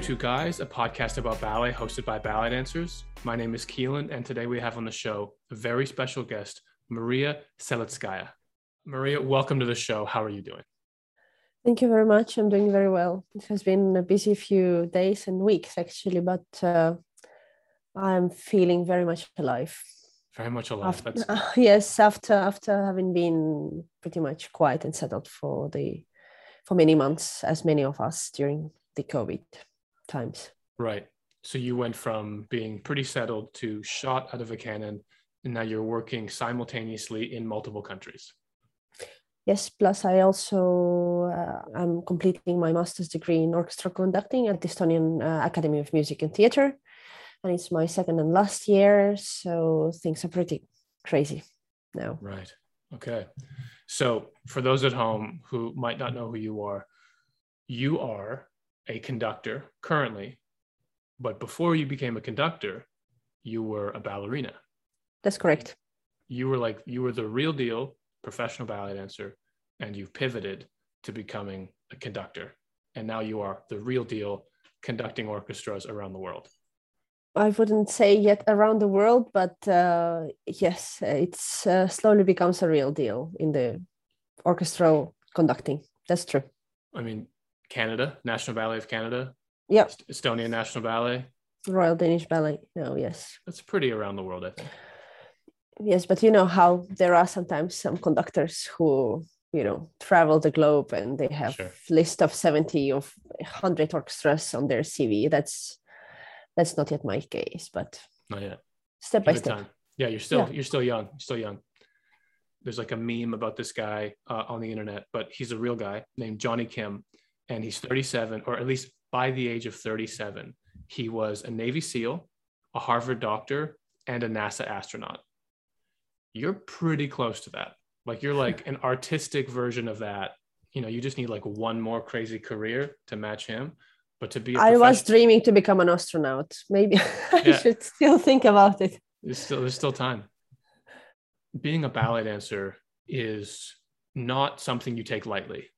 Two Tutu Guys, a podcast about ballet hosted by ballet dancers. My name is Keelan, and today we have on the show a very special guest, Maria Selitskaya. Maria, welcome to the show. How are you doing? Thank you very much. I'm doing very well. It has been a busy few days and weeks, actually, but uh, I'm feeling very much alive. Very much alive. After, uh, yes, after after having been pretty much quiet and settled for the for many months, as many of us during the COVID times. Right. So you went from being pretty settled to shot out of a cannon, and now you're working simultaneously in multiple countries. Yes, plus I also uh, am completing my master's degree in orchestra conducting at the Estonian uh, Academy of Music and Theatre, and it's my second and last year, so things are pretty crazy now. Right. Okay. So for those at home who might not know who you are, you are a conductor currently, but before you became a conductor, you were a ballerina. That's correct. You were like you were the real deal professional ballet dancer and you've pivoted to becoming a conductor and now you are the real deal conducting orchestras around the world i wouldn't say yet around the world but uh, yes it's uh, slowly becomes a real deal in the orchestral conducting that's true i mean canada national ballet of canada. Yeah estonian national ballet. Royal danish ballet. No yes. That's pretty around the world i think. Yes but you know how there are sometimes some conductors who you know travel the globe and they have sure. list of 70 of 100 orchestras on their cv that's that's not yet my case but not yet. step Give by step. time. yeah you're still yeah. you're still young. You're still young. There's like a meme about this guy uh, on the internet but he's a real guy named johnny kim and he's 37 or at least by the age of 37 he was a navy seal a harvard doctor and a nasa astronaut you're pretty close to that. Like you're like an artistic version of that. You know, you just need like one more crazy career to match him. But to be, I was dreaming to become an astronaut. Maybe I yeah. should still think about it. There's still there's still time. Being a ballet dancer is not something you take lightly.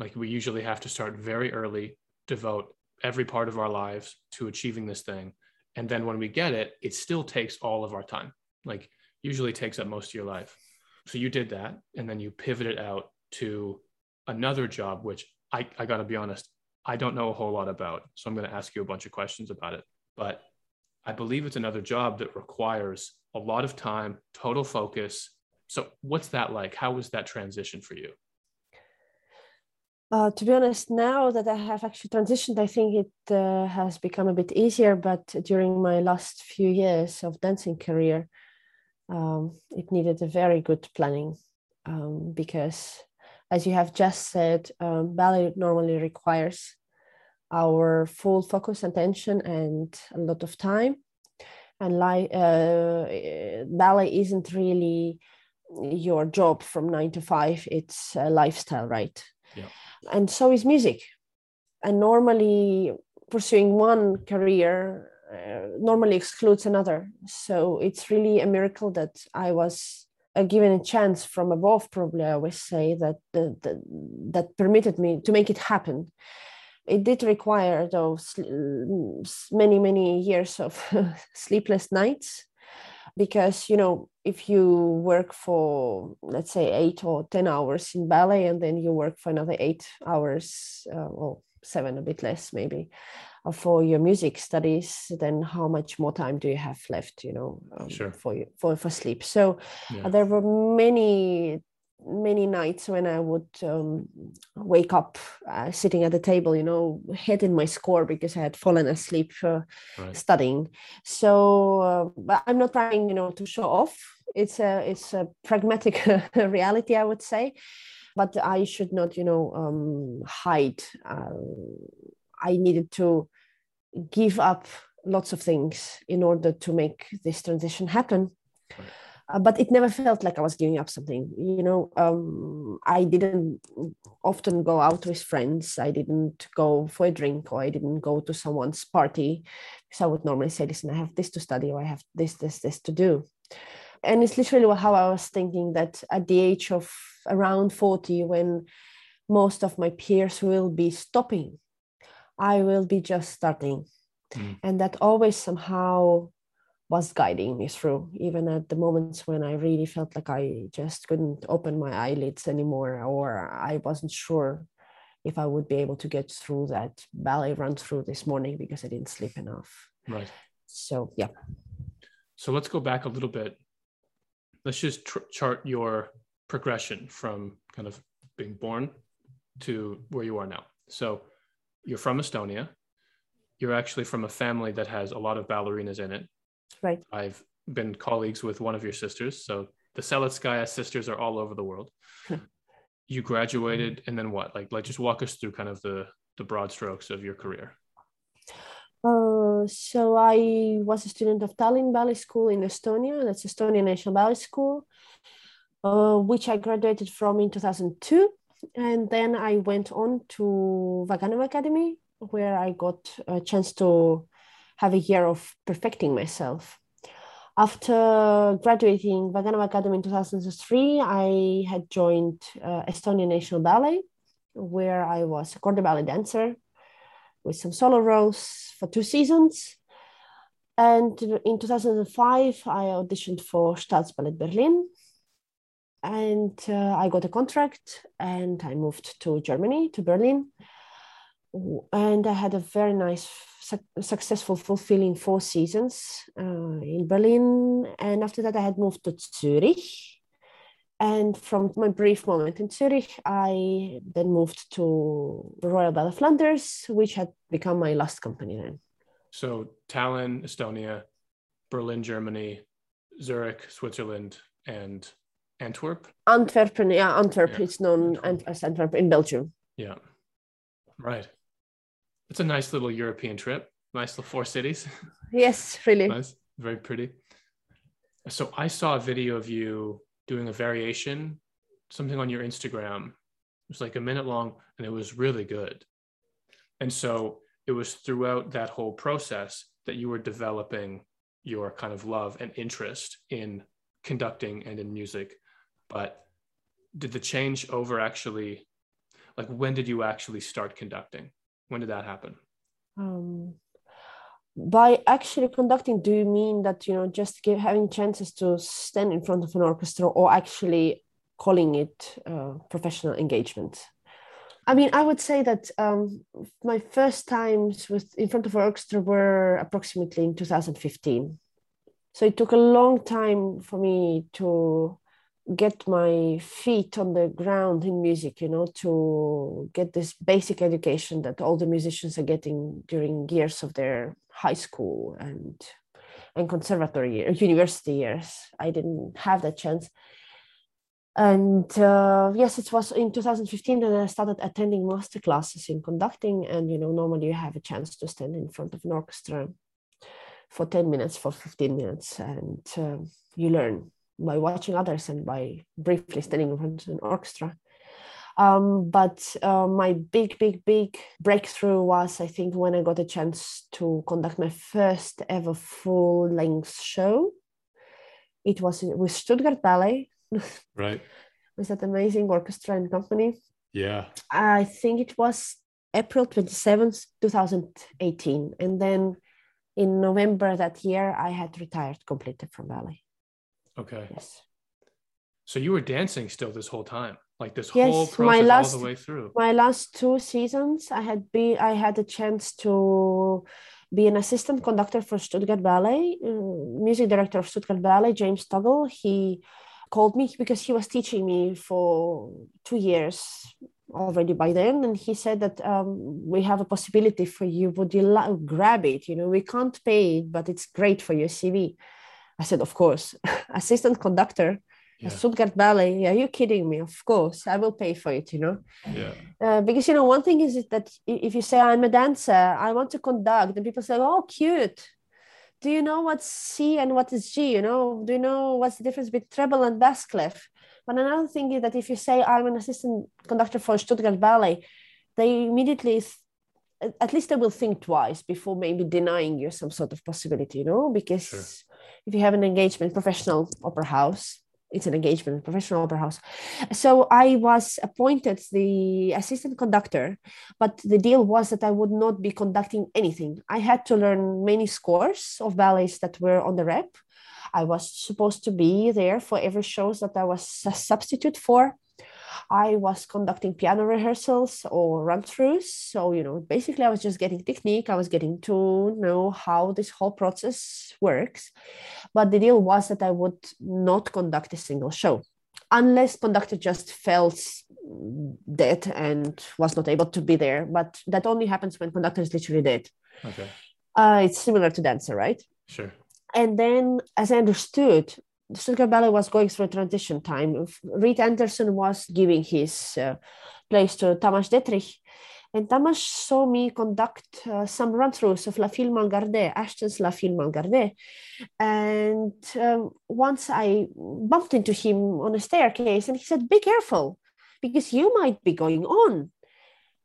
Like we usually have to start very early, devote every part of our lives to achieving this thing. And then when we get it, it still takes all of our time. Like usually takes up most of your life. So you did that and then you pivoted out to another job, which I, I got to be honest, I don't know a whole lot about. So I'm going to ask you a bunch of questions about it. But I believe it's another job that requires a lot of time, total focus. So what's that like? How was that transition for you? Uh, to be honest, now that I have actually transitioned, I think it uh, has become a bit easier. But during my last few years of dancing career, um, it needed a very good planning um, because as you have just said um, ballet normally requires our full focus attention and a lot of time and like uh, ballet isn't really your job from nine to five it's a lifestyle right yeah. and so is music and normally pursuing one career uh, normally excludes another. So it's really a miracle that I was uh, given a chance from above. Probably I always say that the, the, that permitted me to make it happen. It did require those many many years of sleepless nights because you know if you work for let's say eight or ten hours in ballet and then you work for another eight hours uh, or seven a bit less maybe for your music studies then how much more time do you have left you know um, sure. for you for, for sleep so yeah. uh, there were many many nights when i would um, wake up uh, sitting at the table you know head in my score because i had fallen asleep uh, right. studying. So uh, but i'm not trying you know to show off. It's a it's a pragmatic reality i would say. But i should not you know um, hide. Uh, I needed to give up lots of things in order to make this transition happen. Uh, but it never felt like I was giving up something. You know, um, I didn't often go out with friends. I didn't go for a drink or I didn't go to someone's party because I would normally say, listen, I have this to study or I have this, this, this to do. And it's literally how I was thinking that at the age of around 40, when most of my peers will be stopping I will be just starting. Mm. And that always somehow was guiding me through, even at the moments when I really felt like I just couldn't open my eyelids anymore, or I wasn't sure if I would be able to get through that ballet run through this morning because I didn't sleep enough. Right. So, yeah. So let's go back a little bit. Let's just tr- chart your progression from kind of being born to where you are now. So you're from Estonia. You're actually from a family that has a lot of ballerinas in it. Right. I've been colleagues with one of your sisters. So the Selitskaya sisters are all over the world. you graduated and then what? Like, like just walk us through kind of the the broad strokes of your career. Uh, so I was a student of Tallinn Ballet School in Estonia. That's Estonian National Ballet School, uh, which I graduated from in 2002. And then I went on to Vaganova Academy, where I got a chance to have a year of perfecting myself. After graduating Vaganova Academy in 2003, I had joined uh, Estonian National Ballet, where I was a de ballet dancer with some solo roles for two seasons. And in 2005, I auditioned for Staatsballett Berlin. And uh, I got a contract and I moved to Germany, to Berlin. And I had a very nice su- successful, fulfilling four seasons uh, in Berlin. And after that, I had moved to Zurich. And from my brief moment in Zurich, I then moved to the Royal Ballet Flanders, which had become my last company then. So Tallinn, Estonia, Berlin, Germany, Zurich, Switzerland, and Antwerp. Antwerp, yeah, Antwerp yeah. is known Antwerp. as Antwerp in Belgium. Yeah, right. It's a nice little European trip. Nice little four cities. Yes, really. nice, very pretty. So I saw a video of you doing a variation, something on your Instagram. It was like a minute long, and it was really good. And so it was throughout that whole process that you were developing your kind of love and interest in conducting and in music. But did the change over actually, like, when did you actually start conducting? When did that happen? Um, by actually conducting, do you mean that you know just give, having chances to stand in front of an orchestra, or actually calling it uh, professional engagement? I mean, I would say that um, my first times with in front of an orchestra were approximately in 2015. So it took a long time for me to get my feet on the ground in music you know to get this basic education that all the musicians are getting during years of their high school and and conservatory university years. I didn't have that chance. And uh, yes it was in 2015 that i started attending master classes in conducting. And you know normally you have a chance to stand in front of an orchestra for 10 minutes for 15 minutes and uh, you learn by watching others and by briefly standing in front of an orchestra. Um, but uh, my big, big, big breakthrough was, I think, when I got a chance to conduct my first ever full length show. It was with Stuttgart Ballet. Right. with that amazing orchestra and company. Yeah. I think it was April 27th, 2018. And then in November that year, I had retired completely from ballet. Okay. Yes. So you were dancing still this whole time, like this yes, whole process my last, all the way through. My last two seasons, I had been, I had a chance to be an assistant conductor for Stuttgart Ballet, uh, music director of Stuttgart Ballet, James Tuggle. He called me because he was teaching me for two years already by then and he said that um, we have a possibility for you would you grab it you know we can't pay it but it's great for your cv I said, of course. Assistant conductor yeah. Stuttgart Ballet. Are you kidding me? Of course, I will pay for it. You know. Yeah. Uh, because you know, one thing is that if you say I'm a dancer, I want to conduct, and people say, "Oh, cute." Do you know what's C and what is G? You know, do you know what's the difference between treble and bass clef? But another thing is that if you say I'm an assistant conductor for Stuttgart Ballet, they immediately at least they will think twice before maybe denying you some sort of possibility, you know, because sure if you have an engagement professional opera house it's an engagement professional opera house. So i was appointed the assistant conductor but the deal was that i would not be conducting anything. I had to learn many scores of ballets that were on the rep. I was supposed to be there for every shows that i was a substitute for I was conducting piano rehearsals or run throughs. So, you know, basically, I was just getting technique. I was getting to know how this whole process works. But the deal was that I would not conduct a single show unless conductor just felt dead and was not able to be there. But that only happens when conductor is literally dead. Okay. Uh, it's similar to dancer, right? Sure. And then, as I understood, Stuttgart Ballet was going through a transition time. Reid Anderson was giving his uh, place to Tamas Detrich. And Tamas saw me conduct uh, some run throughs of La Fille Mal Gardée, Ashton's La Fille Mal Gardée. And um, once I bumped into him on a staircase and he said, Be careful, because you might be going on.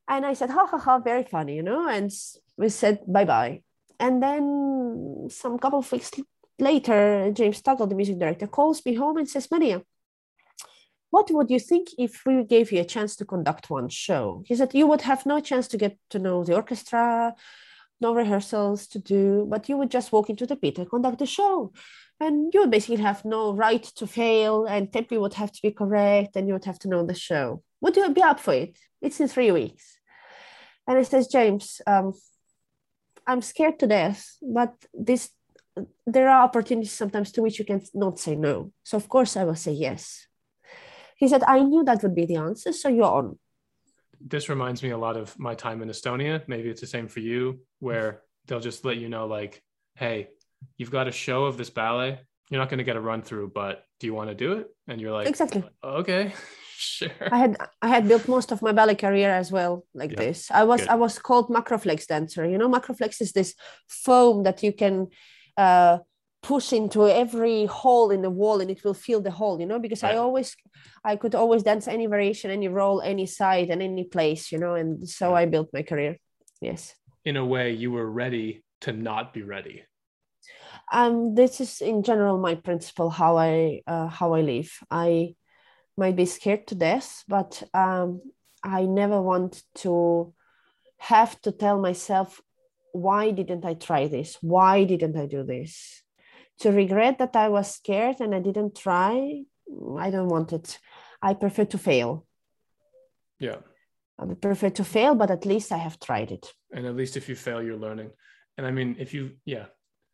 And I said, Ha ha ha, very funny, you know, and we said bye bye. And then some couple of weeks later, James Tuggle, the music director, calls me home and says, Maria, what would you think if we gave you a chance to conduct one show? He said, you would have no chance to get to know the orchestra, no rehearsals to do, but you would just walk into the pit and conduct the show. And you would basically have no right to fail, and tempi would have to be correct, and you would have to know the show. Would you be up for it? It's in three weeks. And I says, James, um, I'm scared to death, but this there are opportunities sometimes to which you can not say no. So of course I will say yes. He said, I knew that would be the answer, so you're on. This reminds me a lot of my time in Estonia. Maybe it's the same for you, where they'll just let you know, like, hey, you've got a show of this ballet. You're not going to get a run through, but do you want to do it? And you're like, exactly. Okay, sure. I had I had built most of my ballet career as well like yeah. this. I was Good. I was called Makroflex dancer. You know, Makroflex is this foam that you can uh, push into every hole in the wall and it will fill the hole you know because right. i always i could always dance any variation any role any side and any place you know and so i built my career. Yes. In a way you were ready to not be ready. Um this is in general my principle how i uh, how i live. I might be scared to death but um i never want to have to tell myself why didn't I try this? Why didn't I do this? To regret that I was scared and I didn't try, I don't want it. I prefer to fail. Yeah. I prefer to fail, but at least I have tried it. And at least if you fail, you're learning. And I mean, if you, yeah,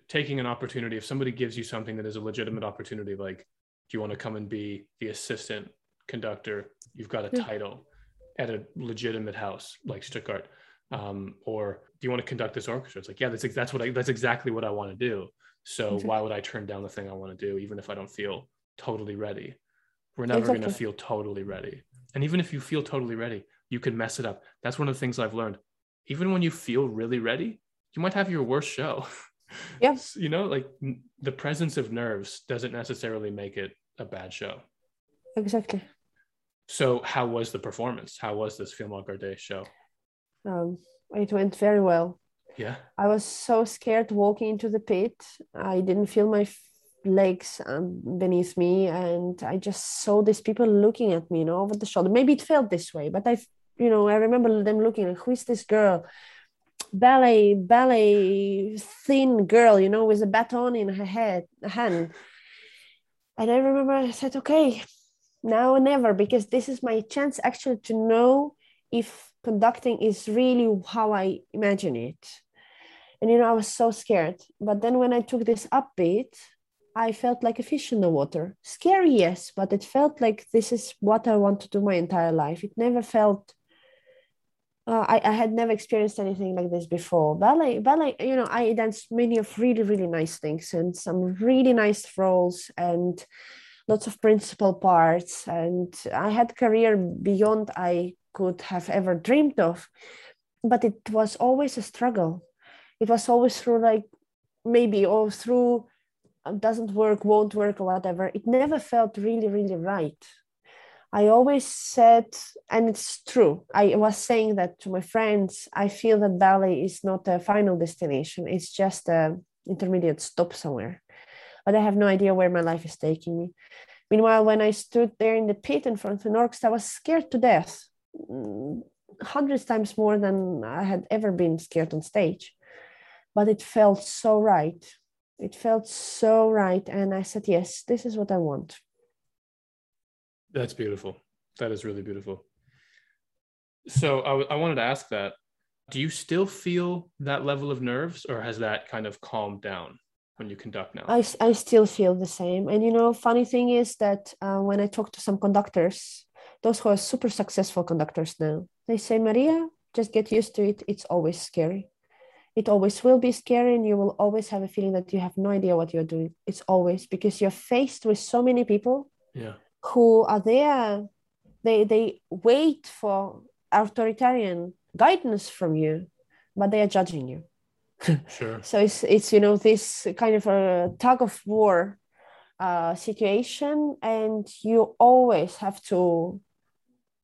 taking an opportunity, if somebody gives you something that is a legitimate opportunity, like, do you want to come and be the assistant conductor? You've got a yeah. title at a legitimate house like Stuttgart um, or do you want to conduct this orchestra? It's like, yeah, that's that's what I that's exactly what I want to do. So exactly. why would I turn down the thing I want to do, even if I don't feel totally ready? We're never exactly. going to feel totally ready. And even if you feel totally ready, you can mess it up. That's one of the things I've learned. Even when you feel really ready, you might have your worst show. Yes. you know, like the presence of nerves doesn't necessarily make it a bad show. Exactly. So, how was the performance? How was this Film Gardé show? Um, it went very well. Yeah. I was so scared walking into the pit. I didn't feel my legs um, beneath me, and I just saw these people looking at me, you know, over the shoulder. Maybe it felt this way, but I, you know, I remember them looking like, "Who is this girl?" ballet ballet thin girl you know with a baton in her head hand and i remember i said okay now or never because this is my chance actually to know if conducting is really how I imagine it. And you know, I was so scared. But then when I took this upbeat, I felt like a fish in the water. Scary, yes, but it felt like this is what I want to do my entire life. It never felt. Uh, I, I had never experienced anything like this before. Ballet, ballet, you know, I danced many of really, really nice things and some really nice roles and lots of principal parts. And I had career beyond I could have ever dreamed of but it was always a struggle. It was always through like maybe or through uh, doesn't work won't work or whatever. It never felt really really right. I always said and it's true i was saying that to my friends i feel that ballet is not a final destination. It's just a intermediate stop somewhere. But i have no idea where my life is taking me. Meanwhile, when I stood there in the pit in front of an orchestra, I was scared to death, hundreds times more than I had ever been scared on stage. But it felt so right. It felt so right. And I said, yes, this is what I want. That's beautiful. That is really beautiful. So I, w- I wanted to ask that. Do you still feel that level of nerves or has that kind of calmed down? when you conduct now? I, I still feel the same. And you know, funny thing is that uh, when I talk to some conductors, those who are super successful conductors now, they say, Maria, just get used to it. It's always scary. It always will be scary, and you will always have a feeling that you have no idea what you're doing. It's always because you're faced with so many people yeah. who are there. They they wait for authoritarian guidance from you, but they are judging you sure. so it's it's you know this kind of a tug of war uh, situation, and you always have to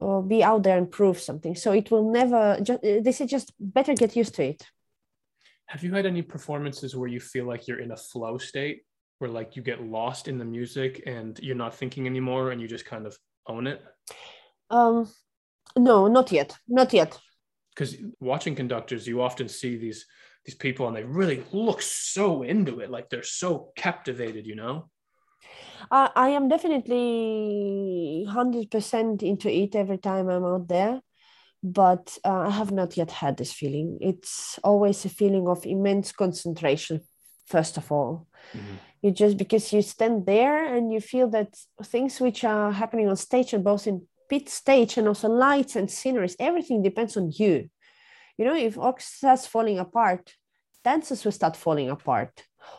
uh, be out there and prove something. So it will never. Just, this is just better get used to it. Have you had any performances where you feel like you're in a flow state, where like you get lost in the music and you're not thinking anymore, and you just kind of own it? Um, no, not yet, not yet. Because watching conductors, you often see these these people and they really look so into it like they're so captivated you know uh, i am definitely 100% into it every time i'm out there but uh, i have not yet had this feeling. It's always a feeling of immense concentration first of all. Mm-hmm. you just because you stand there and you feel that things which are happening on stage and both in pit stage and also lights and sceneries everything depends on you. You know if orchestra's falling apart dances will start falling apart.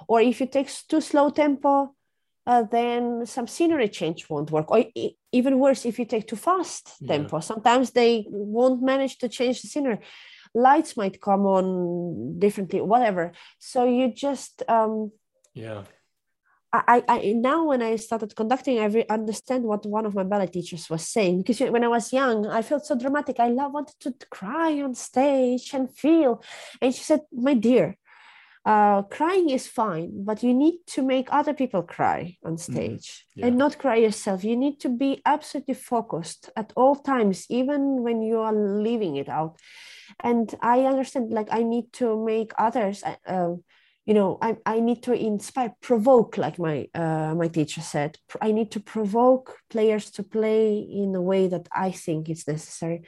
Or if you take too slow tempo uh, then some scenery change won't work. Or even worse if you take too fast yeah. tempo sometimes they won't manage to change the scenery. Lights might come on differently whatever. So you just um yeah. I, I now when I started conducting, I re- understand what one of my ballet teachers was saying. Because when I was young, I felt so dramatic. I love wanted to cry on stage and feel, and she said, "My dear, uh, crying is fine, but you need to make other people cry on mm-hmm. stage mm-hmm. yeah. and not cry yourself. You need to be absolutely focused at all times, even when you are leaving it out." And I understand, like I need to make others. Uh, uh you know I, I need to inspire provoke like my uh, my teacher said i need to provoke players to play in a way that i think is necessary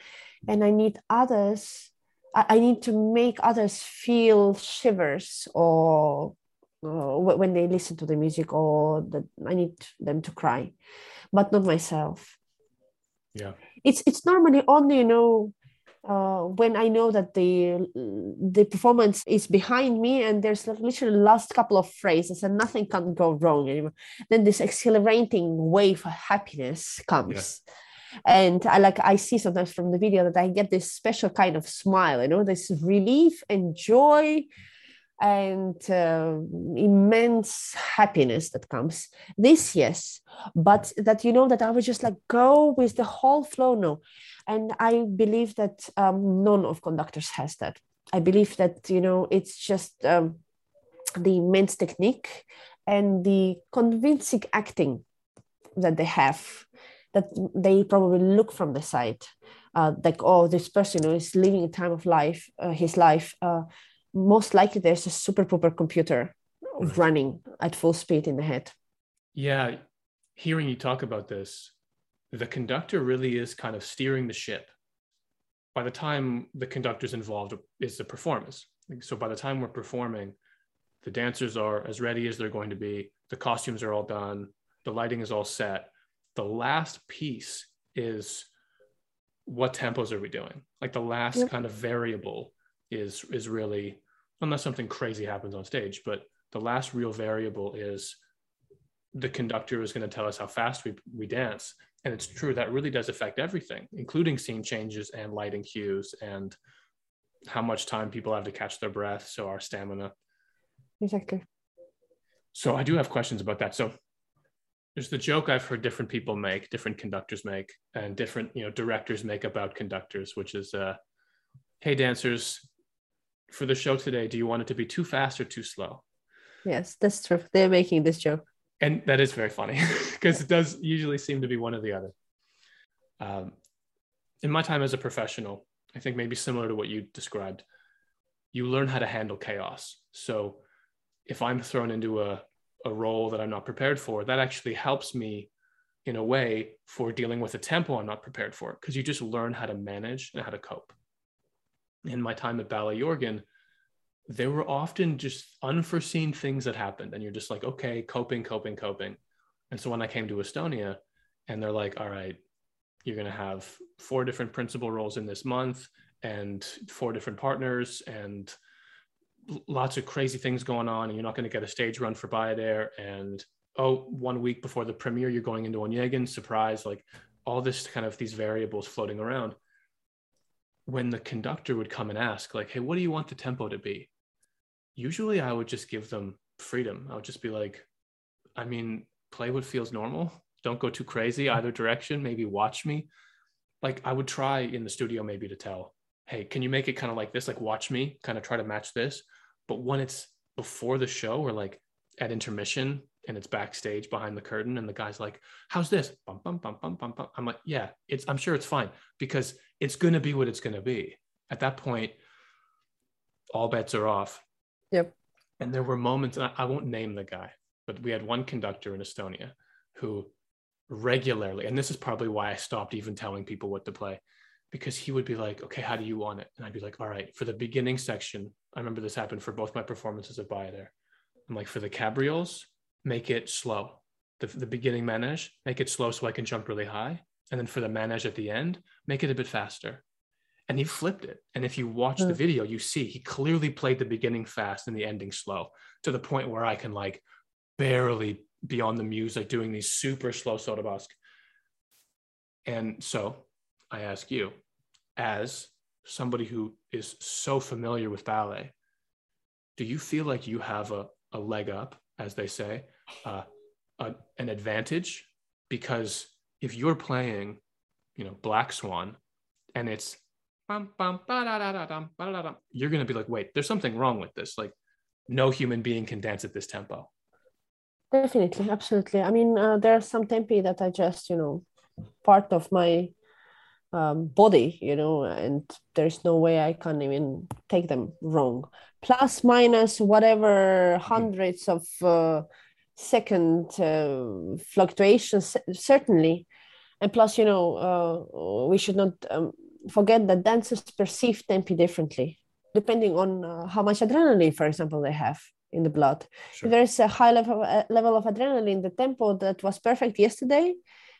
and i need others i, need to make others feel shivers or uh, when they listen to the music or that i need them to cry but not myself yeah it's it's normally only you know uh, when I know that the the performance is behind me and there's like literally last couple of phrases and nothing can go wrong anymore, then this exhilarating wave of happiness comes. Yeah. And I like I see sometimes from the video that I get this special kind of smile, you know, this relief and joy and uh, immense happiness that comes. This, yes, but that you know that I would just like go with the whole flow. No, and i believe that um, none of conductors has that i believe that you know it's just um, the immense technique and the convincing acting that they have that they probably look from the side uh, like oh this person who is living a time of life uh, his life uh, most likely there's a super pooper computer right. running at full speed in the head yeah hearing you talk about this the conductor really is kind of steering the ship. By the time the conductor's involved is the performance. So by the time we're performing, the dancers are as ready as they're going to be. The costumes are all done. The lighting is all set. The last piece is what tempos are we doing? Like the last yep. kind of variable is is really unless something crazy happens on stage, but the last real variable is the conductor is going to tell us how fast we, we dance and it's true that really does affect everything including scene changes and lighting cues and how much time people have to catch their breath so our stamina exactly so i do have questions about that so there's the joke i've heard different people make different conductors make and different you know directors make about conductors which is uh hey dancers for the show today do you want it to be too fast or too slow yes that's true they're making this joke and that is very funny because it does usually seem to be one or the other. Um, in my time as a professional, I think maybe similar to what you described, you learn how to handle chaos. So if I'm thrown into a, a role that I'm not prepared for, that actually helps me in a way for dealing with a tempo I'm not prepared for because you just learn how to manage and how to cope. In my time at Ballet Jorgen, there were often just unforeseen things that happened, and you're just like, okay, coping, coping, coping. And so when I came to Estonia, and they're like, all right, you're going to have four different principal roles in this month and four different partners and lots of crazy things going on and you're not going to get a stage run for Bayadère and oh one week before the premiere you're going into Onegin surprise like all this kind of these variables floating around. When the conductor would come and ask like hey what do you want the tempo to be? Usually I would just give them freedom. I would just be like I mean play what feels normal. Don't go too crazy mm-hmm. either direction. Maybe watch me. Like I would try in the studio maybe to tell hey, can you make it kind of like this? Like, watch me kind of try to match this. But when it's before the show or like at intermission and it's backstage behind the curtain and the guy's like, how's this? Bum, bum, bum, bum, bum, bum. I'm like, yeah, it's, I'm sure it's fine because it's going to be what it's going to be. At that point, all bets are off. Yep. And there were moments, and I, I won't name the guy, but we had one conductor in Estonia who regularly, and this is probably why I stopped even telling people what to play because he would be like, okay, how do you want it? And I'd be like, all right, for the beginning section, I remember this happened for both my performances of Bayadère. I'm like, for the cabrioles, make it slow. The, the beginning manège, make it slow so I can jump really high. And then for the manège at the end, make it a bit faster. And he flipped it. And if you watch the video, you see he clearly played the beginning fast and the ending slow to the point where I can like barely be on the music doing these super slow sauts de basque. And so I ask you, as somebody who is so familiar with ballet, do you feel like you have a, a leg up, as they say, uh, a, an advantage? Because if you're playing, you know, Black Swan and it's you're going to be like, wait, there's something wrong with this. Like, no human being can dance at this tempo. Definitely, absolutely. I mean, uh, there are some tempi that are just, you know, part of my um, body, you know, and there's no way I can even take them wrong. Plus, minus, whatever mm-hmm. hundreds of uh, second uh, fluctuations, certainly. And plus, you know, uh, we should not um, forget that dancers perceive tempi differently, depending on uh, how much adrenaline, for example, they have in the blood. Sure. If there's a high level, uh, level of adrenaline, the tempo that was perfect yesterday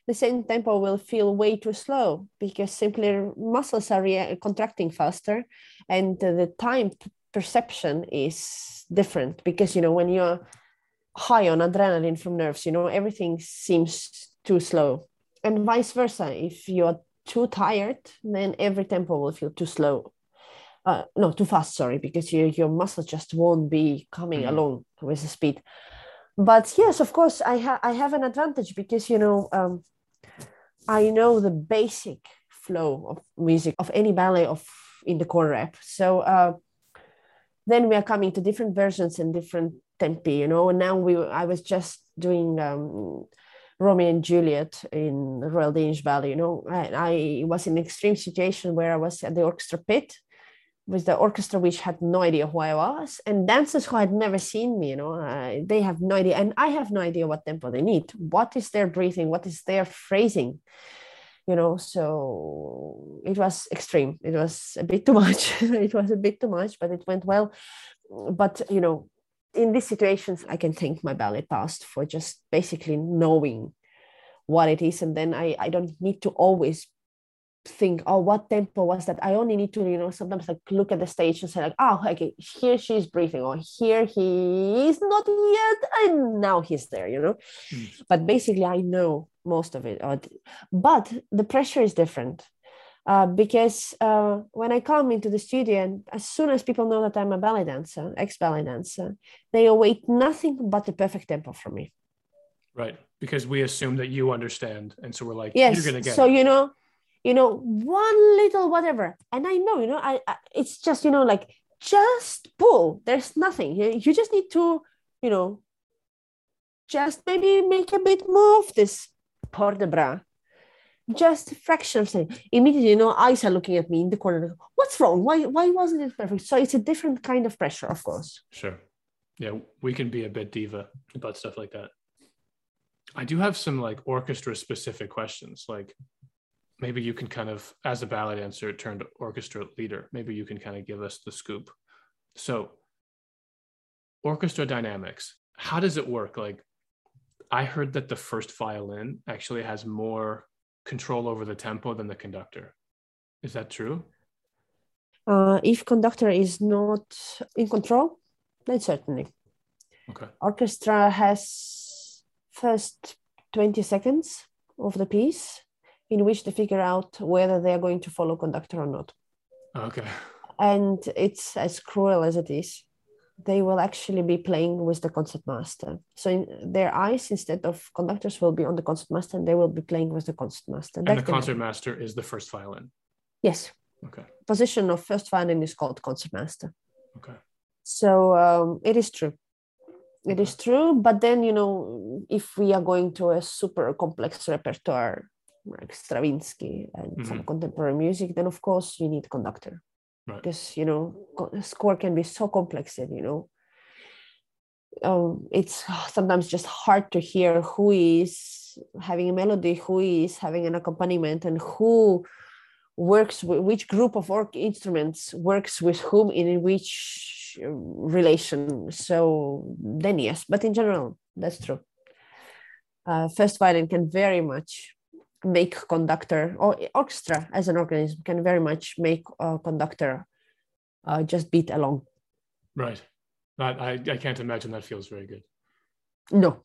the same tempo will feel way too slow because simply muscles are rea- contracting faster and the time perception is different because you know when you're high on adrenaline from nerves you know everything seems too slow. And vice versa if you're too tired then every tempo will feel too slow. Uh, no too fast sorry because you, your muscles just won't be coming mm. along with the speed but yes of course i have i have an advantage because you know um, i know the basic flow of music of any ballet of in the core rep so uh, then we are coming to different versions and different tempi you know. And now we i was just doing um, romeo and juliet in royal danish ballet you know. I was in an extreme situation where i was at the orchestra pit with the orchestra which had no idea who I was, and dancers who had never seen me. You know, uh, they have no idea, and I have no idea what tempo they need. What is their breathing? What is their phrasing? You know, so it was extreme. It was a bit too much. it was a bit too much, but it went well. But you know, in these situations, I can thank my ballet past for just basically knowing what it is, and then I I don't need to always think, oh, what tempo was that? I only need to, you know, sometimes like look at the stage and say, like, oh, okay, here she's breathing, or here he is not yet, and now he's there, you know. Mm. But basically, I know most of it. But the pressure is different. Uh, because uh, when I come into the studio, and as soon as people know that I'm a ballet dancer, ex ballet dancer, they await nothing but the perfect tempo from me. Right, because we assume that you understand, and so we're like, yes. you're gonna get. So it. you know, you know one little whatever and i know you know I, I, it's just you know like just pull there's nothing you, you just need to you know just maybe make a bit more of this port de bras just a fraction of a. Immediately, you know, eyes are looking at me in the corner. What's wrong? Why why wasn't it perfect? So it's a different kind of pressure, of course. Sure. Yeah, we can be a bit diva about stuff like that. I do have some like orchestra specific questions. Like maybe you can kind of, as a ballet dancer turned orchestra leader, maybe you can kind of give us the scoop. So orchestra dynamics, how does it work? Like I heard that the first violin actually has more control over the tempo than the conductor. Is that true? Uh, if conductor is not in control, then certainly. Okay. Orchestra has first 20 seconds of the piece in which to figure out whether they are going to follow conductor or not. Okay. And it's as cruel as it is they will actually be playing with the concertmaster. So in their eyes, instead of conductors, will be on the concertmaster, and they will be playing with the concertmaster. And the concertmaster is the first violin. Yes. Okay. Position of first violin is called concertmaster. Okay. So um, it is true. It okay. is true, but then you know, if we are going to a super complex repertoire like Stravinsky and mm-hmm. some contemporary music, then of course you need conductor right. because you know score can be so complex that you know um, it's sometimes just hard to hear who is having a melody who is having an accompaniment and who works with which group of orc instruments works with whom in which uh, relation so then yes but in general that's true uh, first violin can very much make conductor or orchestra as an organism can very much make a conductor uh, just beat along. Right. I, I can't imagine that feels very good. No.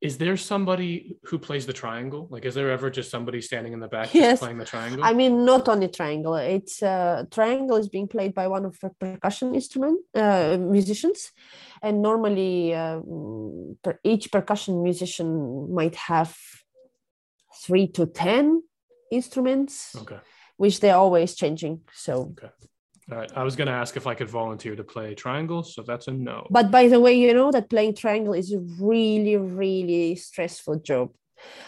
Is there somebody who plays the triangle? Like, is there ever just somebody standing in the back yes. playing the triangle? I mean, not only triangle. It's uh, triangle is being played by one of the percussion instrument uh, musicians, and normally uh, per each percussion musician might have three to 10 instruments, okay. which they're always changing. So, okay. All right. I was going to ask if I could volunteer to play triangle. So that's a no. But by the way, you know that playing triangle is a really, really stressful job.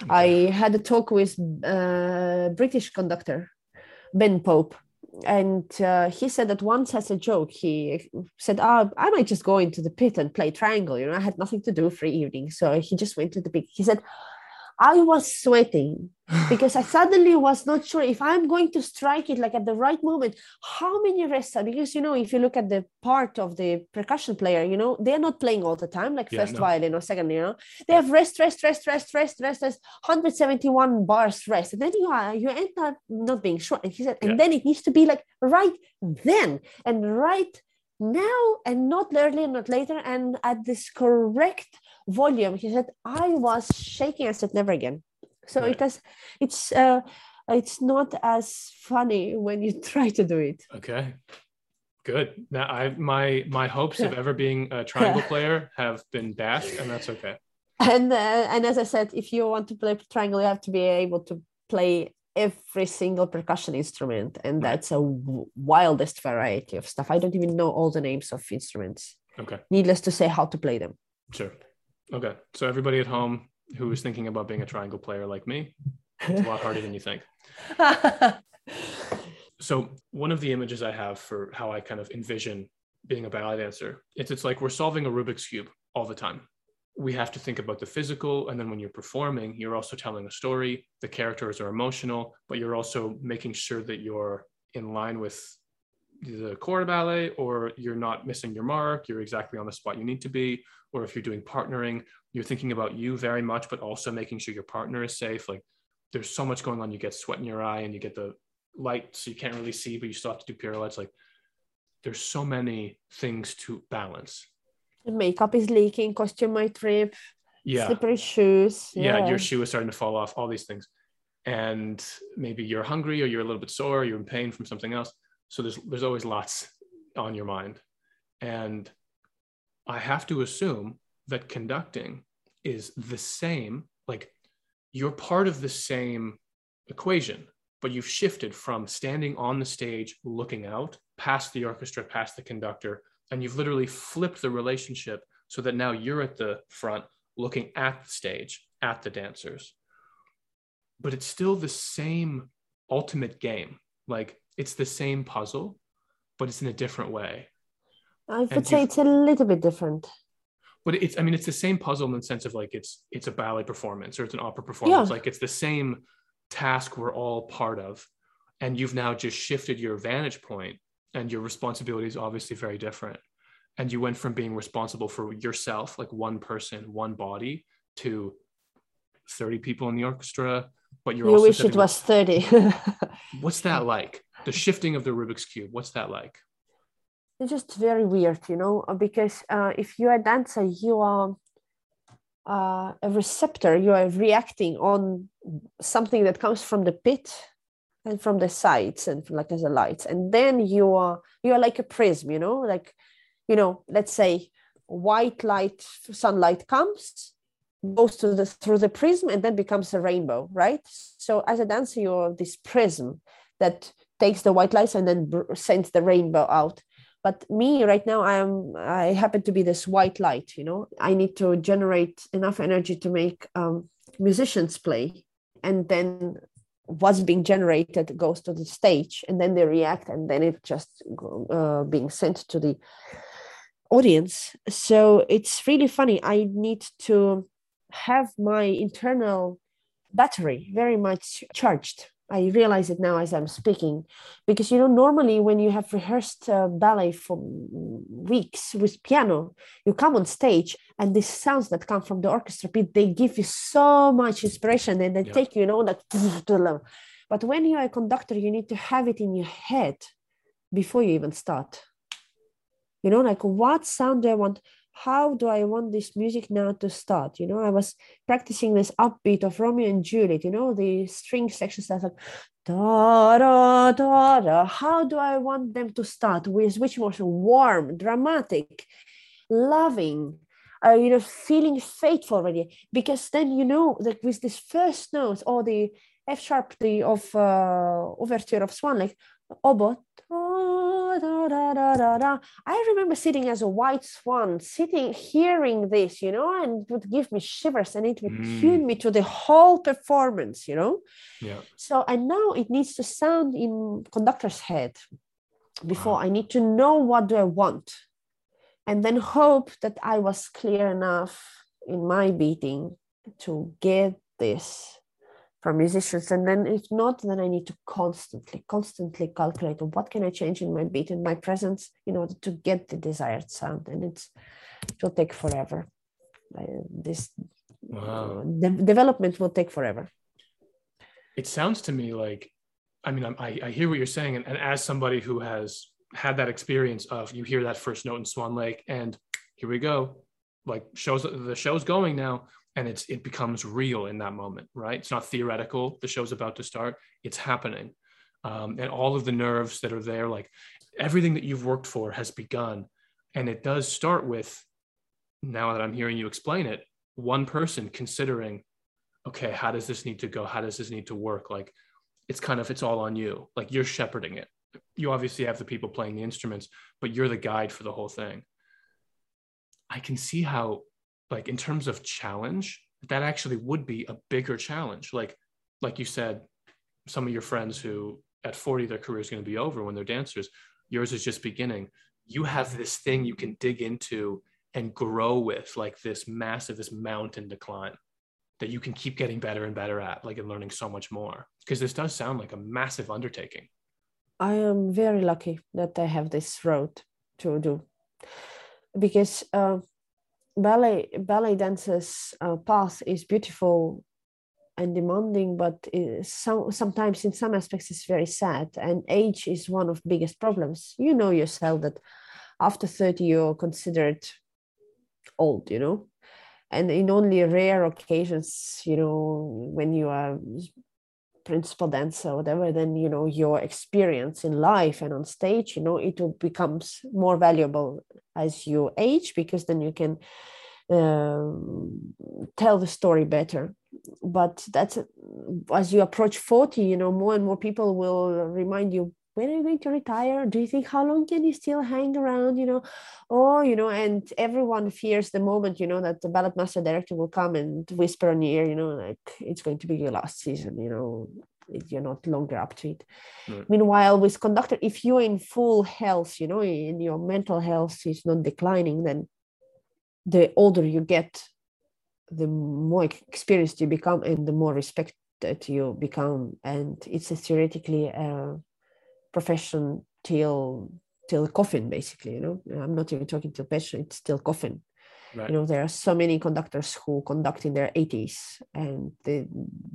Okay. I had a talk with a uh, British conductor, Ben Pope, and uh, he said that once as a joke he said oh, i might just go into the pit and play triangle you know i had nothing to do for evening so he just went to the pit he said I was sweating because I suddenly was not sure if I'm going to strike it like at the right moment. How many rests are because you know if you look at the part of the percussion player, you know they're not playing all the time like yeah, first no. violin or second, you know they have rest, rest, rest, rest, rest, rest, rest, 171 bars rest, and then you are you end up not being sure. And he said, and yeah. then it needs to be like right then and right now and not earlier, not later, and at this correct volume. He said, I was shaking. I said, never again. So right. it has, it's, uh, it's not as funny when you try to do it. Okay. Good. Now I my my hopes of ever being a triangle player have been dashed, and that's okay. And uh, and as I said, if you want to play triangle, you have to be able to play every single percussion instrument, and that's a wildest variety of stuff. I don't even know all the names of instruments. Okay. Needless to say, how to play them. Sure. Okay. So everybody at home who is thinking about being a triangle player like me, it's a lot harder than you think. so one of the images I have for how I kind of envision being a ballet dancer, it's it's like we're solving a Rubik's cube all the time. We have to think about the physical, and then when you're performing, you're also telling a story. The characters are emotional, but you're also making sure that you're in line with the corps ballet or you're not missing your mark you're exactly on the spot you need to be or if you're doing partnering you're thinking about you very much but also making sure your partner is safe. Like there's so much going on. You get sweat in your eye and you get the light so you can't really see but you still have to do pirouettes. Like there's so many things to balance. The makeup is leaking costume might rip yeah. slippery shoes yeah. yeah. your shoe is starting to fall off all these things. And maybe you're hungry or you're a little bit sore you're in pain from something else so there's there's always lots on your mind and i have to assume that conducting is the same like you're part of the same equation but you've shifted from standing on the stage looking out past the orchestra past the conductor and you've literally flipped the relationship so that now you're at the front looking at the stage, at the dancers. But it's still the same ultimate game. Like it's the same puzzle, but it's in a different way. I would say it's a little bit different. But it's I mean it's the same puzzle in the sense of like it's it's a ballet performance or it's an opera performance. Yeah. Like it's the same task we're all part of. And you've now just shifted your vantage point and your responsibility is obviously very different. And you went from being responsible for yourself, like one person, one body, to 30 people in the orchestra, but you're you also wish it was 30 what's that like the shifting of the rubik's cube what's that like? It's just very weird you know because uh, if you're a dancer you are uh, a receptor you are reacting on something that comes from the pit and from the sides and like as a light. And then you are you are like a prism you know like you know let's say white light sunlight comes goes to the through the prism and then becomes a rainbow right? So as a dancer you're this prism that takes the white lights and then sends the rainbow out. But me right now i am i happen to be this white light you know? I need to generate enough energy to make um, musicians play. And then what's being generated goes to the stage and then they react and then it just uh, being sent to the audience. So it's really funny. I need to have my internal battery very much charged. I realize it now as I'm speaking, because you know normally when you have rehearsed uh, ballet for weeks with piano, you come on stage and the sounds that come from the orchestra pit they give you so much inspiration and they yeah. take you, you know like. But when you're a conductor, you need to have it in your head before you even start. You know, like what sound do I want? How do I want this music now to start? You know, I was practicing this upbeat of Romeo and Juliet, you know, the string sections that like da da da da. How do I want them to start with which was warm, dramatic, loving, uh, you know, feeling faithful already? Because then you know that with this first note or the F sharp the of uh, overture of Swan, like oboe da. I remember sitting as a white swan, sitting, hearing this, you know, and it would give me shivers and it would mm. tune me to the whole performance, you know. Yeah. So and now it needs to sound in conductor's head before wow. I need to know what do I want, and then hope that I was clear enough in my beating to get this from musicians. And then if not then i need to constantly constantly calculate what can i change in my beat and my presence in order to get the desired sound. And it's it will take forever. Uh, this wow. de- development will take forever. It sounds to me like i mean I, I hear what you're saying. And, and as somebody who has had that experience of you hear that first note in swan lake and here we go. Like shows the show's going now and it's it becomes real in that moment right? It's not theoretical. The show's about to start. It's happening. Um, and all of the nerves that are there like everything that you've worked for has begun. And it does start with now that i'm hearing you explain it one person considering okay how does this need to go? How does this need to work? Like it's kind of it's all on you. Like you're shepherding it. You obviously have the people playing the instruments but you're the guide for the whole thing. I can see how like in terms of challenge that actually would be a bigger challenge. Like like you said some of your friends who at 40 their career is going to be over when they're dancers. Yours is just beginning. You have this thing you can dig into and grow with like this massive this mountain to climb that you can keep getting better and better at like and learning so much more. Because this does sound like a massive undertaking. I am very lucky that i have this road to do. Because uh, ballet ballet dancers uh, path is beautiful and demanding but some, sometimes in some aspects it's very sad. And age is one of biggest problems. You know yourself that after 30 you're considered old you know? And in only rare occasions you know when you are principal dancer whatever then you know your experience in life and on stage you know it becomes more valuable as you age because then you can um, tell the story better. But that's as you approach 40 you know more and more people will remind you when are you going to retire? Do you think how long can you still hang around? You know? Oh you know and everyone fears the moment you know that the ballet master director will come and whisper in your ear you know like it's going to be your last season you know you're not longer up to it. Right. meanwhile with conductor if you're in full health you know in your mental health is not declining then the older you get the more experienced you become and the more respected you become. And it's a theoretically a profession till till coffin basically you know. I'm not even talking till passion it's still coffin right. you know there are so many conductors who conduct in their 80s and they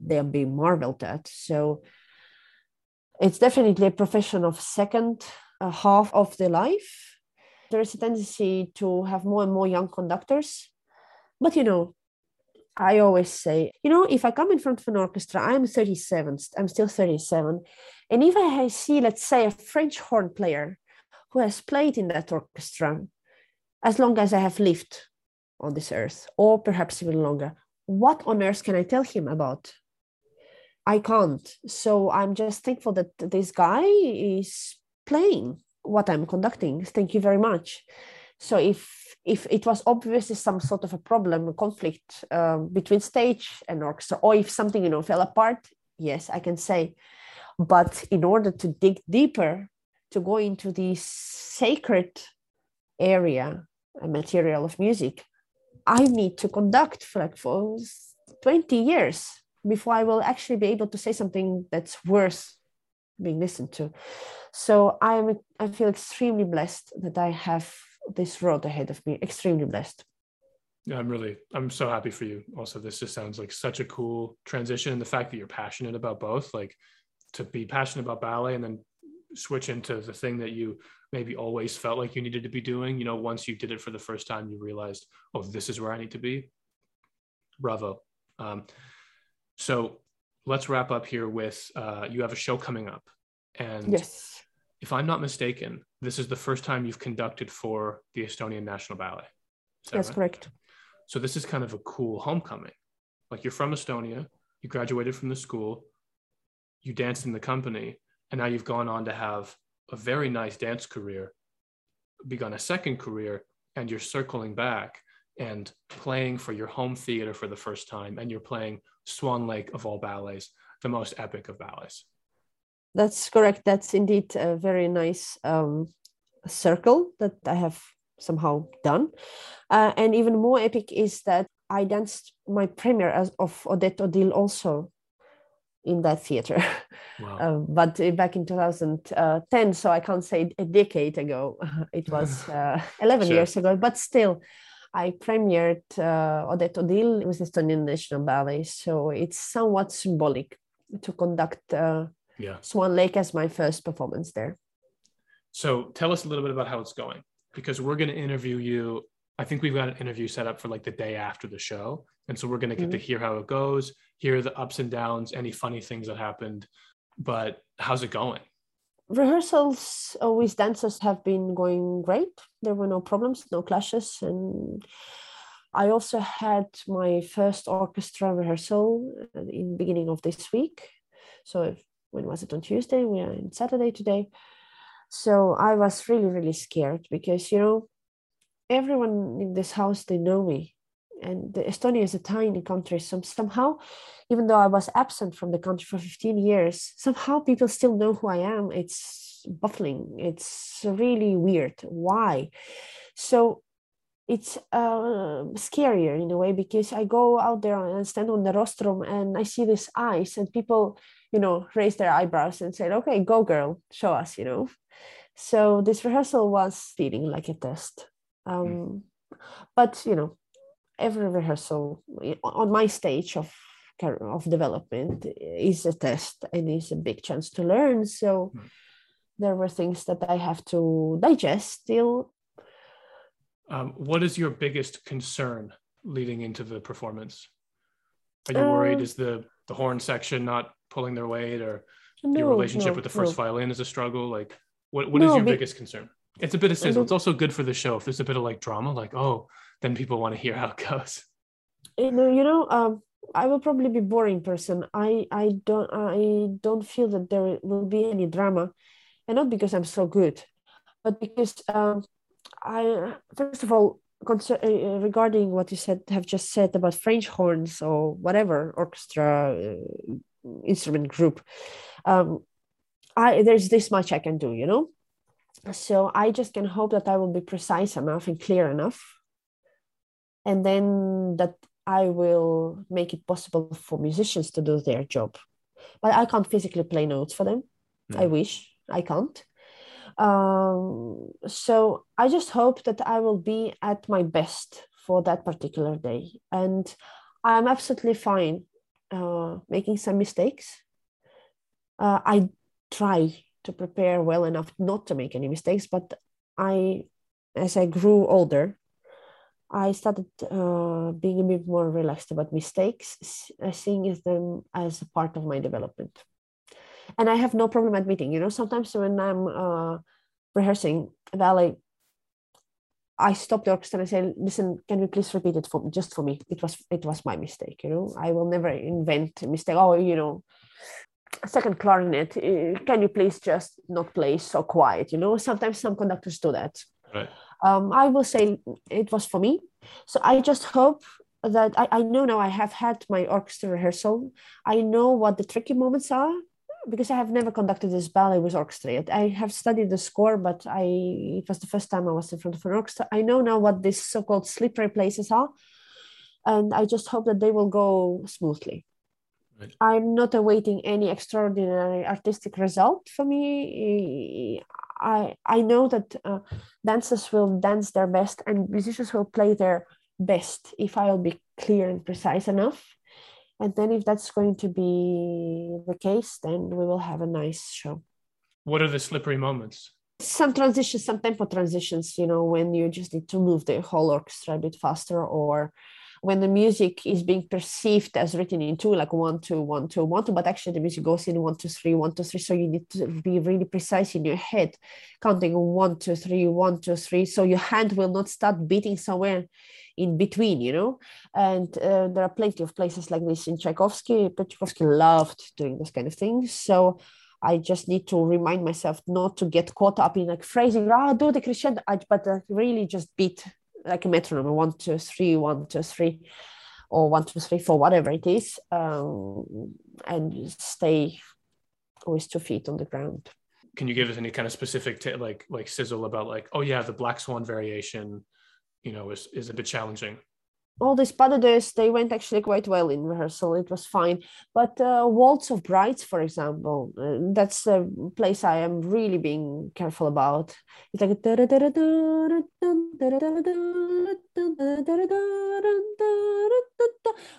they are being marveled at so it's definitely a profession of second uh, half of the life there is a tendency to have more and more young conductors but you know I always say, you know, if I come in front of an orchestra, I'm 37, I'm still 37. And if I see, let's say, a French horn player who has played in that orchestra as long as I have lived on this earth, or perhaps even longer, what on earth can I tell him about? I can't. So I'm just thankful that this guy is playing what I'm conducting. Thank you very much. So if if it was obviously some sort of a problem, a conflict um, between stage and orchestra, or if something you know fell apart, yes, I can say. But in order to dig deeper, to go into the sacred area, a material of music, I need to conduct for like for 20 years before I will actually be able to say something that's worth being listened to. So I'm I feel extremely blessed that I have this road ahead of me. Extremely blessed. Yeah, I'm really, I'm so happy for you. Also, this just sounds like such a cool transition. And the fact that you're passionate about both, like to be passionate about ballet and then switch into the thing that you maybe always felt like you needed to be doing. You know, once you did it for the first time, you realized, oh, this is where I need to be. Bravo. Um, so let's wrap up here with uh, you have a show coming up. And yes if I'm not mistaken, this is the first time you've conducted for the Estonian National Ballet. That That's right? correct. So this is kind of a cool homecoming. Like you're from Estonia, you graduated from the school, you danced in the company, and now you've gone on to have a very nice dance career, begun a second career, and you're circling back and playing for your home theater for the first time, and you're playing Swan Lake of all ballets, the most epic of ballets that's correct. That's indeed a very nice um, circle that I have somehow done. Uh, and even more epic is that I danced my premiere as of Odette Odile also in that theater. Wow. uh, but back in 2010, so I can't say a decade ago, it was uh, 11 sure. years ago, but still. I premiered uh, Odette Odile with Estonian National Ballet, so it's somewhat symbolic to conduct uh, yeah swan lake as my first performance there so tell us a little bit about how it's going because we're going to interview you i think we've got an interview set up for like the day after the show and so we're going to get mm-hmm. to hear how it goes hear the ups and downs any funny things that happened but how's it going rehearsals with dancers have been going great there were no problems no clashes and i also had my first orchestra rehearsal uh, in beginning of this week so when was it on Tuesday? We are in Saturday today. So I was really, really scared because, you know, everyone in this house, they know me. And Estonia is a tiny country. So somehow, even though I was absent from the country for 15 years, somehow people still know who I am. It's baffling. It's really weird. Why? So it's uh, scarier in a way because I go out there and stand on the rostrum and I see this eyes and people you know, raised their eyebrows and said, okay, go girl, show us, you know. So this rehearsal was feeling like a test. Um, mm. But, you know, every rehearsal on my stage of of development is a test and is a big chance to learn. So mm. there were things that I have to digest still. Um, what is your biggest concern leading into the performance? Are you worried? Uh, is the the horn section not pulling their weight or no, your relationship no, with the first no. violin is a struggle like what, what is your be- biggest concern it's a bit of sizzle it's also good for the show if there's a bit of like drama like oh then people want to hear how it goes you know you know um I will probably be boring person. I I don't I don't feel that there will be any drama. and not because I'm so good, but because um, I first of all concern, uh, regarding what you said have just said about French horns or whatever orchestra uh, instrument group. Um, I there's this much I can do, you know. So I just can hope that I will be precise enough and clear enough, and then that I will make it possible for musicians to do their job. But I can't physically play notes for them. No. I wish I can't. Um, so I just hope that I will be at my best for that particular day. And I'm absolutely fine uh, making some mistakes. Uh, I try to prepare well enough not to make any mistakes, but I, as I grew older, I started uh, being a bit more relaxed about mistakes, seeing them as a part of my development. And I have no problem admitting, you know, sometimes when I'm uh, rehearsing ballet, I stop the orchestra and I say, listen, can we please repeat it for me, just for me? It was it was my mistake, you know. I will never invent a mistake. Oh, you know, second clarinet, eh, can you please just not play so quiet? You know, sometimes some conductors do that. Right. Um, I will say it was for me. So I just hope that I, I know now I have had my orchestra rehearsal. I know what the tricky moments are because I have never conducted this ballet with orchestra yet. I have studied the score, but I it was the first time I was in front of an orchestra. I know now what these so-called slippery places are, and I just hope that they will go smoothly. Right. I'm not awaiting any extraordinary artistic result for me. I I know that uh, dancers will dance their best and musicians will play their best if I'll be clear and precise enough. And then if that's going to be the case, then we will have a nice show. What are the slippery moments? Some transitions, some tempo transitions, you know, when you just need to move the whole orchestra a bit faster or when the music is being perceived as written in two, like one, two, one, two, one, two, but actually the music goes in one, two, three, one, two, three. So you need to be really precise in your head, counting one, two, three, one, two, three. So your hand will not start beating somewhere in between, you know. And uh, there are plenty of places like this in Tchaikovsky. Tchaikovsky loved doing this kind of things. So I just need to remind myself not to get caught up in like phrasing, ah, do the crescendo, but uh, really just beat like a metronome one two three one two three or one two three four whatever it is um, and stay always two feet on the ground. Can you give us any kind of specific t- like like sizzle about like oh yeah the black swan variation you know is, is a bit challenging all these pas they went actually quite well in rehearsal. It was fine. But uh, Waltz of Brides, for example, uh, that's a place I am really being careful about. It's like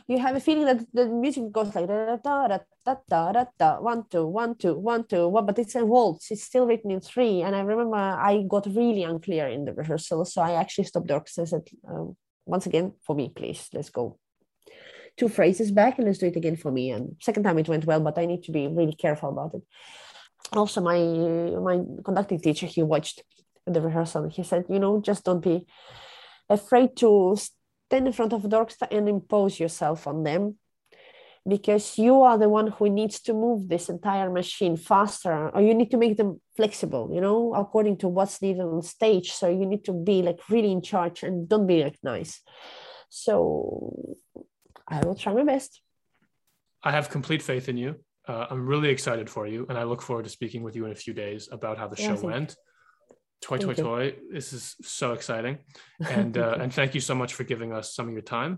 you have a feeling that the music goes like one two one two one two one, but it's a waltz. It's still written in three. And I remember I got really unclear in the rehearsal, so I actually stopped the orchestra and said. Um, once again for me please let's go. Two phrases back and let's do it again for me. And second time it went well but i need to be really careful about it. Also my my conducting teacher he watched the rehearsal. He said you know just don't be afraid to stand in front of the orchestra and impose yourself on them because you are the one who needs to move this entire machine faster or you need to make them flexible you know according to what's needed on stage. So you need to be like really in charge and don't be like nice. So i will try my best. I have complete faith in you. Uh, i'm really excited for you and i look forward to speaking with you in a few days about how the yeah, show went. toy toy toy this is so exciting. And uh, and thank you so much for giving us some of your time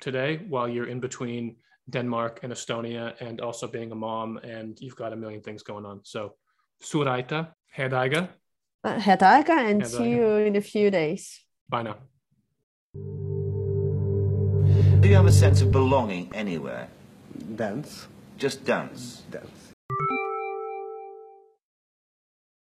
today while you're in between Denmark and Estonia, and also being a mom, and you've got a million things going on. So, Suraita, Hedaiga. Uh, Hedaiga, and Hedaiga. see you in a few days. Bye now. Do you have a sense of belonging anywhere? Dance. Just dance. Dance.